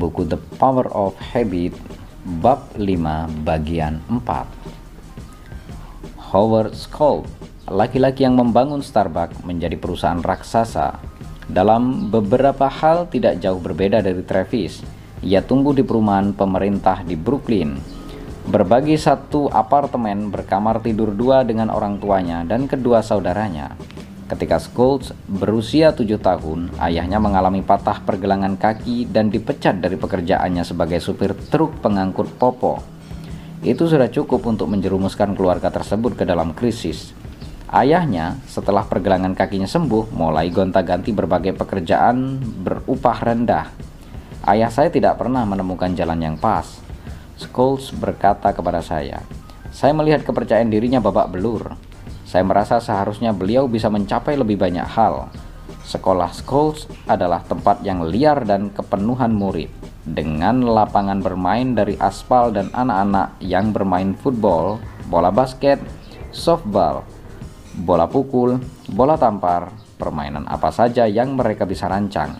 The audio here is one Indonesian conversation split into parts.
buku The Power of Habit bab 5 bagian 4 Howard Schultz laki-laki yang membangun Starbucks menjadi perusahaan raksasa. Dalam beberapa hal tidak jauh berbeda dari Travis. Ia tumbuh di perumahan pemerintah di Brooklyn. Berbagi satu apartemen berkamar tidur dua dengan orang tuanya dan kedua saudaranya Ketika Schultz berusia tujuh tahun, ayahnya mengalami patah pergelangan kaki dan dipecat dari pekerjaannya sebagai supir truk pengangkut popo. Itu sudah cukup untuk menjerumuskan keluarga tersebut ke dalam krisis. Ayahnya, setelah pergelangan kakinya sembuh, mulai gonta-ganti berbagai pekerjaan berupah rendah. Ayah saya tidak pernah menemukan jalan yang pas. Schultz berkata kepada saya, "Saya melihat kepercayaan dirinya babak belur. Saya merasa seharusnya beliau bisa mencapai lebih banyak hal. Sekolah Schools adalah tempat yang liar dan kepenuhan murid, dengan lapangan bermain dari aspal dan anak-anak yang bermain football, bola basket, softball, bola pukul, bola tampar, permainan apa saja yang mereka bisa rancang.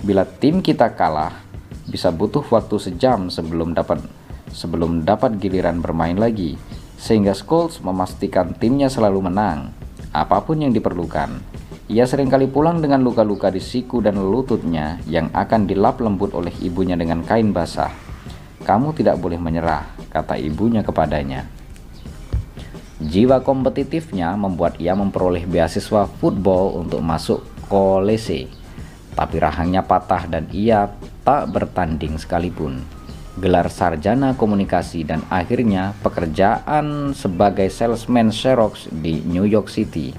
Bila tim kita kalah, bisa butuh waktu sejam sebelum dapat sebelum dapat giliran bermain lagi sehingga Scholes memastikan timnya selalu menang, apa pun yang diperlukan. Ia sering kali pulang dengan luka-luka di siku dan lututnya yang akan dilap lembut oleh ibunya dengan kain basah. Kamu tidak boleh menyerah, kata ibunya kepadanya. Jiwa kompetitifnya membuat ia memperoleh beasiswa football untuk masuk kolese, tapi rahangnya patah dan ia tak bertanding sekalipun gelar sarjana komunikasi dan akhirnya pekerjaan sebagai salesman Xerox di New York City.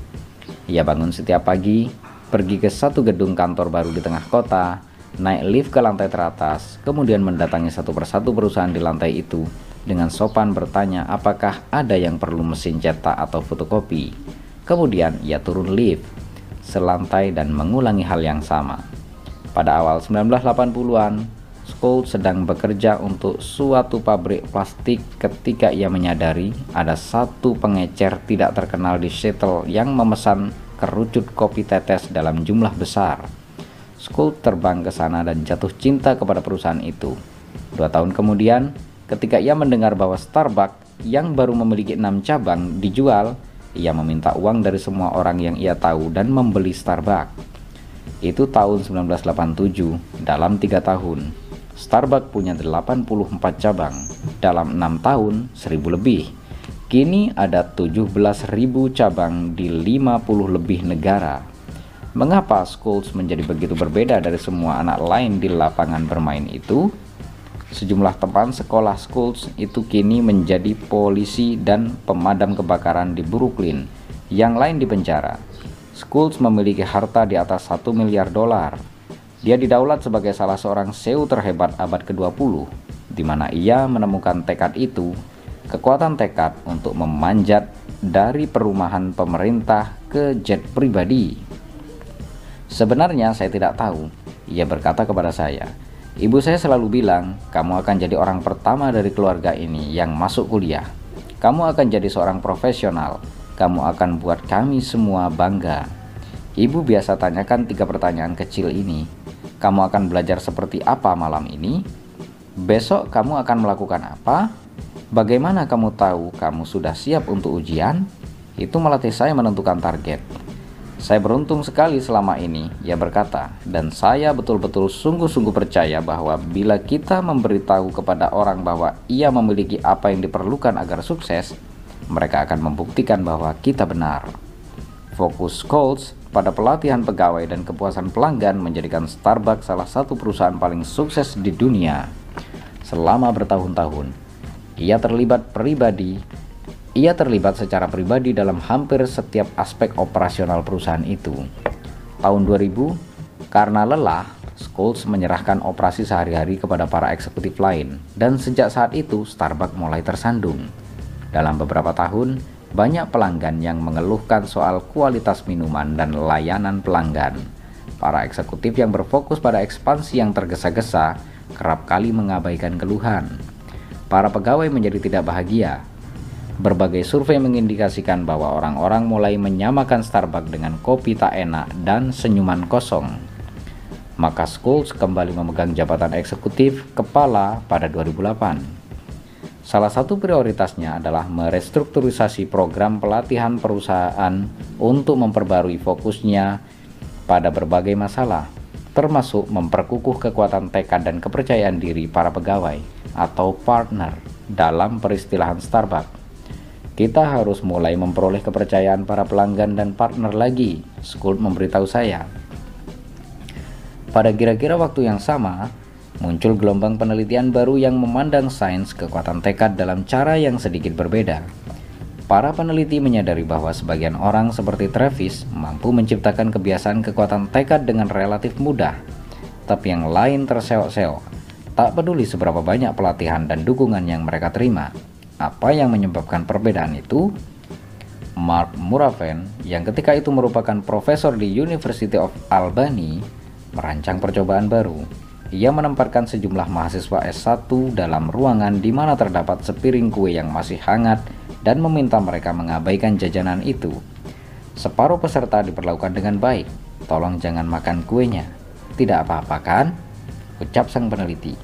Ia bangun setiap pagi, pergi ke satu gedung kantor baru di tengah kota, naik lift ke lantai teratas, kemudian mendatangi satu persatu perusahaan di lantai itu dengan sopan bertanya apakah ada yang perlu mesin cetak atau fotokopi. Kemudian ia turun lift selantai dan mengulangi hal yang sama. Pada awal 1980-an, School sedang bekerja untuk suatu pabrik plastik ketika ia menyadari ada satu pengecer tidak terkenal di Seattle yang memesan kerucut kopi tetes dalam jumlah besar. School terbang ke sana dan jatuh cinta kepada perusahaan itu. Dua tahun kemudian, ketika ia mendengar bahwa Starbucks yang baru memiliki enam cabang dijual, ia meminta uang dari semua orang yang ia tahu dan membeli Starbucks. Itu tahun 1987, dalam tiga tahun. Starbucks punya 84 cabang dalam enam tahun 1000 lebih. Kini ada 17.000 cabang di 50 lebih negara. Mengapa Schools menjadi begitu berbeda dari semua anak lain di lapangan bermain itu? Sejumlah teman sekolah Schools itu kini menjadi polisi dan pemadam kebakaran di Brooklyn, yang lain di penjara. Schools memiliki harta di atas 1 miliar dolar dia didaulat sebagai salah seorang CEO terhebat abad ke-20, di mana ia menemukan tekad itu, kekuatan tekad untuk memanjat dari perumahan pemerintah ke jet pribadi. Sebenarnya saya tidak tahu, ia berkata kepada saya. Ibu saya selalu bilang, kamu akan jadi orang pertama dari keluarga ini yang masuk kuliah. Kamu akan jadi seorang profesional. Kamu akan buat kami semua bangga. Ibu biasa tanyakan tiga pertanyaan kecil ini kamu akan belajar seperti apa malam ini? Besok kamu akan melakukan apa? Bagaimana kamu tahu kamu sudah siap untuk ujian? Itu melatih saya menentukan target. Saya beruntung sekali selama ini, ia berkata, dan saya betul-betul sungguh-sungguh percaya bahwa bila kita memberitahu kepada orang bahwa ia memiliki apa yang diperlukan agar sukses, mereka akan membuktikan bahwa kita benar. Fokus Colts pada pelatihan pegawai dan kepuasan pelanggan menjadikan Starbucks salah satu perusahaan paling sukses di dunia selama bertahun-tahun. Ia terlibat pribadi, ia terlibat secara pribadi dalam hampir setiap aspek operasional perusahaan itu. Tahun 2000, karena lelah, Scholes menyerahkan operasi sehari-hari kepada para eksekutif lain, dan sejak saat itu Starbucks mulai tersandung. Dalam beberapa tahun, banyak pelanggan yang mengeluhkan soal kualitas minuman dan layanan pelanggan. Para eksekutif yang berfokus pada ekspansi yang tergesa-gesa kerap kali mengabaikan keluhan. Para pegawai menjadi tidak bahagia. Berbagai survei mengindikasikan bahwa orang-orang mulai menyamakan Starbucks dengan kopi tak enak dan senyuman kosong. Maka Schultz kembali memegang jabatan eksekutif kepala pada 2008. Salah satu prioritasnya adalah merestrukturisasi program pelatihan perusahaan untuk memperbarui fokusnya pada berbagai masalah, termasuk memperkukuh kekuatan tekad dan kepercayaan diri para pegawai atau partner dalam peristilahan Starbucks. Kita harus mulai memperoleh kepercayaan para pelanggan dan partner lagi, School memberitahu saya. Pada kira-kira waktu yang sama, muncul gelombang penelitian baru yang memandang sains kekuatan tekad dalam cara yang sedikit berbeda. Para peneliti menyadari bahwa sebagian orang seperti Travis mampu menciptakan kebiasaan kekuatan tekad dengan relatif mudah, tapi yang lain terseok-seok, tak peduli seberapa banyak pelatihan dan dukungan yang mereka terima. Apa yang menyebabkan perbedaan itu? Mark Muraven, yang ketika itu merupakan profesor di University of Albany, merancang percobaan baru. Ia menempatkan sejumlah mahasiswa S1 dalam ruangan di mana terdapat sepiring kue yang masih hangat dan meminta mereka mengabaikan jajanan itu. Separuh peserta diperlakukan dengan baik. Tolong jangan makan kuenya. Tidak apa-apa kan? Ucap sang peneliti.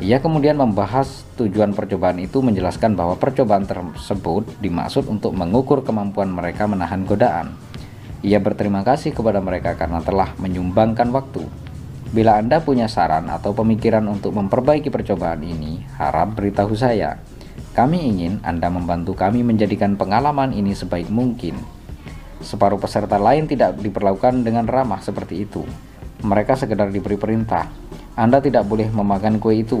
Ia kemudian membahas tujuan percobaan itu menjelaskan bahwa percobaan tersebut dimaksud untuk mengukur kemampuan mereka menahan godaan. Ia berterima kasih kepada mereka karena telah menyumbangkan waktu. Bila Anda punya saran atau pemikiran untuk memperbaiki percobaan ini, harap beritahu saya. Kami ingin Anda membantu kami menjadikan pengalaman ini sebaik mungkin. Separuh peserta lain tidak diperlakukan dengan ramah seperti itu. Mereka sekedar diberi perintah, anda tidak boleh memakan kue itu,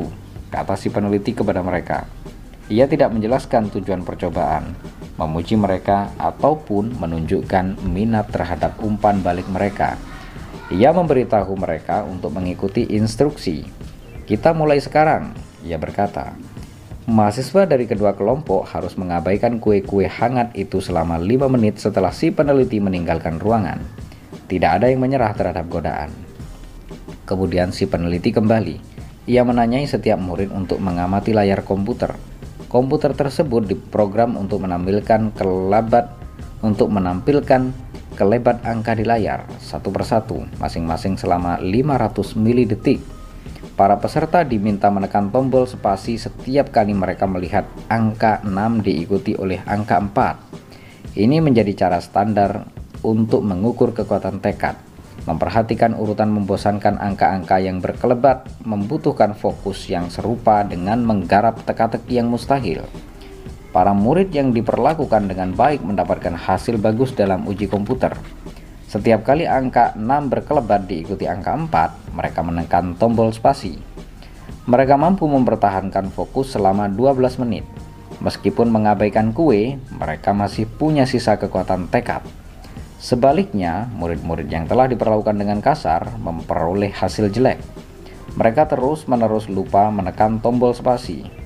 kata si peneliti kepada mereka. Ia tidak menjelaskan tujuan percobaan, memuji mereka, ataupun menunjukkan minat terhadap umpan balik mereka. Ia memberitahu mereka untuk mengikuti instruksi. Kita mulai sekarang, ia berkata. Mahasiswa dari kedua kelompok harus mengabaikan kue-kue hangat itu selama 5 menit setelah si peneliti meninggalkan ruangan. Tidak ada yang menyerah terhadap godaan. Kemudian si peneliti kembali. Ia menanyai setiap murid untuk mengamati layar komputer. Komputer tersebut diprogram untuk menampilkan kelebat untuk menampilkan kelebat angka di layar satu persatu masing-masing selama 500 mili detik. Para peserta diminta menekan tombol spasi setiap kali mereka melihat angka 6 diikuti oleh angka 4. Ini menjadi cara standar untuk mengukur kekuatan tekad. Memperhatikan urutan membosankan angka-angka yang berkelebat membutuhkan fokus yang serupa dengan menggarap teka-teki yang mustahil. Para murid yang diperlakukan dengan baik mendapatkan hasil bagus dalam uji komputer. Setiap kali angka 6 berkelebat diikuti angka 4, mereka menekan tombol spasi. Mereka mampu mempertahankan fokus selama 12 menit. Meskipun mengabaikan kue, mereka masih punya sisa kekuatan tekad. Sebaliknya, murid-murid yang telah diperlakukan dengan kasar memperoleh hasil jelek. Mereka terus-menerus lupa menekan tombol spasi.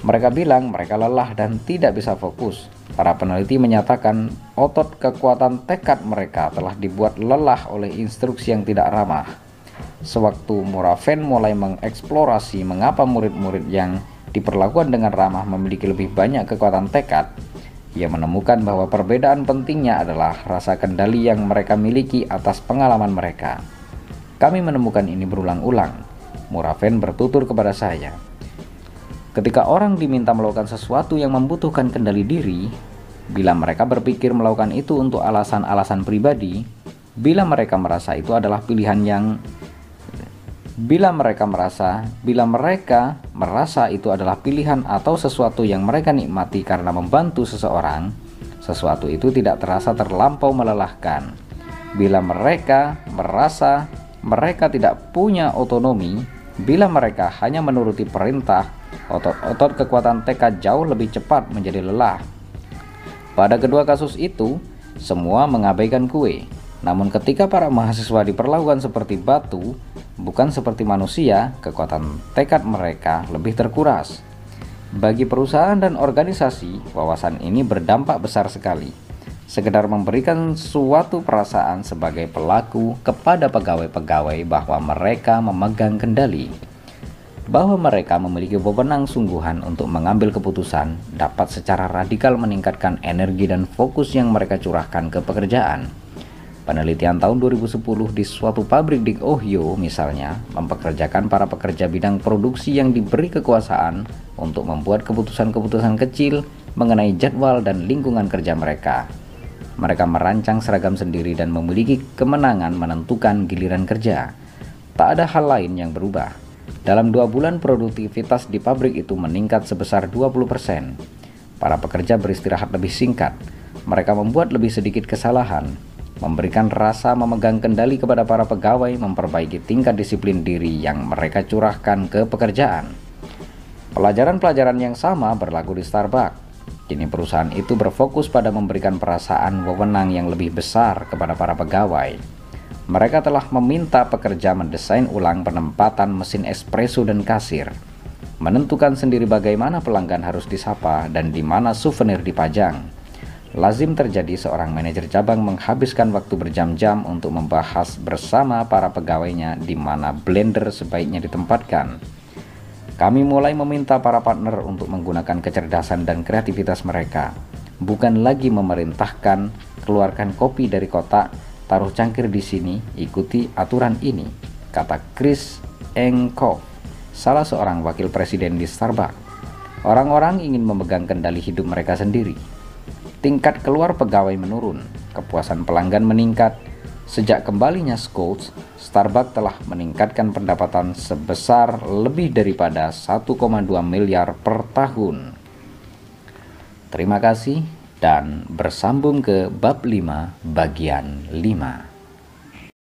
Mereka bilang mereka lelah dan tidak bisa fokus. Para peneliti menyatakan otot kekuatan tekad mereka telah dibuat lelah oleh instruksi yang tidak ramah. Sewaktu Muraven mulai mengeksplorasi mengapa murid-murid yang diperlakukan dengan ramah memiliki lebih banyak kekuatan tekad, ia menemukan bahwa perbedaan pentingnya adalah rasa kendali yang mereka miliki atas pengalaman mereka. Kami menemukan ini berulang-ulang. Muraven bertutur kepada saya. Ketika orang diminta melakukan sesuatu yang membutuhkan kendali diri, bila mereka berpikir melakukan itu untuk alasan-alasan pribadi, bila mereka merasa itu adalah pilihan yang Bila mereka merasa, bila mereka merasa itu adalah pilihan atau sesuatu yang mereka nikmati karena membantu seseorang, sesuatu itu tidak terasa terlampau melelahkan. Bila mereka merasa mereka tidak punya otonomi, bila mereka hanya menuruti perintah, otot-otot kekuatan tekad jauh lebih cepat menjadi lelah. Pada kedua kasus itu, semua mengabaikan kue. Namun ketika para mahasiswa diperlakukan seperti batu, bukan seperti manusia, kekuatan tekad mereka lebih terkuras. Bagi perusahaan dan organisasi, wawasan ini berdampak besar sekali. Sekedar memberikan suatu perasaan sebagai pelaku kepada pegawai-pegawai bahwa mereka memegang kendali, bahwa mereka memiliki wewenang sungguhan untuk mengambil keputusan dapat secara radikal meningkatkan energi dan fokus yang mereka curahkan ke pekerjaan. Penelitian tahun 2010 di suatu pabrik di Ohio misalnya mempekerjakan para pekerja bidang produksi yang diberi kekuasaan untuk membuat keputusan-keputusan kecil mengenai jadwal dan lingkungan kerja mereka. Mereka merancang seragam sendiri dan memiliki kemenangan menentukan giliran kerja. Tak ada hal lain yang berubah. Dalam dua bulan produktivitas di pabrik itu meningkat sebesar 20%. Para pekerja beristirahat lebih singkat. Mereka membuat lebih sedikit kesalahan memberikan rasa memegang kendali kepada para pegawai memperbaiki tingkat disiplin diri yang mereka curahkan ke pekerjaan. Pelajaran-pelajaran yang sama berlaku di Starbucks. Kini perusahaan itu berfokus pada memberikan perasaan wewenang yang lebih besar kepada para pegawai. Mereka telah meminta pekerja mendesain ulang penempatan mesin espresso dan kasir, menentukan sendiri bagaimana pelanggan harus disapa dan di mana souvenir dipajang Lazim terjadi seorang manajer cabang menghabiskan waktu berjam-jam untuk membahas bersama para pegawainya di mana blender sebaiknya ditempatkan. Kami mulai meminta para partner untuk menggunakan kecerdasan dan kreativitas mereka, bukan lagi memerintahkan keluarkan kopi dari kotak, taruh cangkir di sini, ikuti aturan ini, kata Chris Engkov, salah seorang wakil presiden di Starbucks. Orang-orang ingin memegang kendali hidup mereka sendiri, tingkat keluar pegawai menurun, kepuasan pelanggan meningkat. Sejak kembalinya Scouts, Starbucks telah meningkatkan pendapatan sebesar lebih daripada 1,2 miliar per tahun. Terima kasih dan bersambung ke bab 5 bagian 5.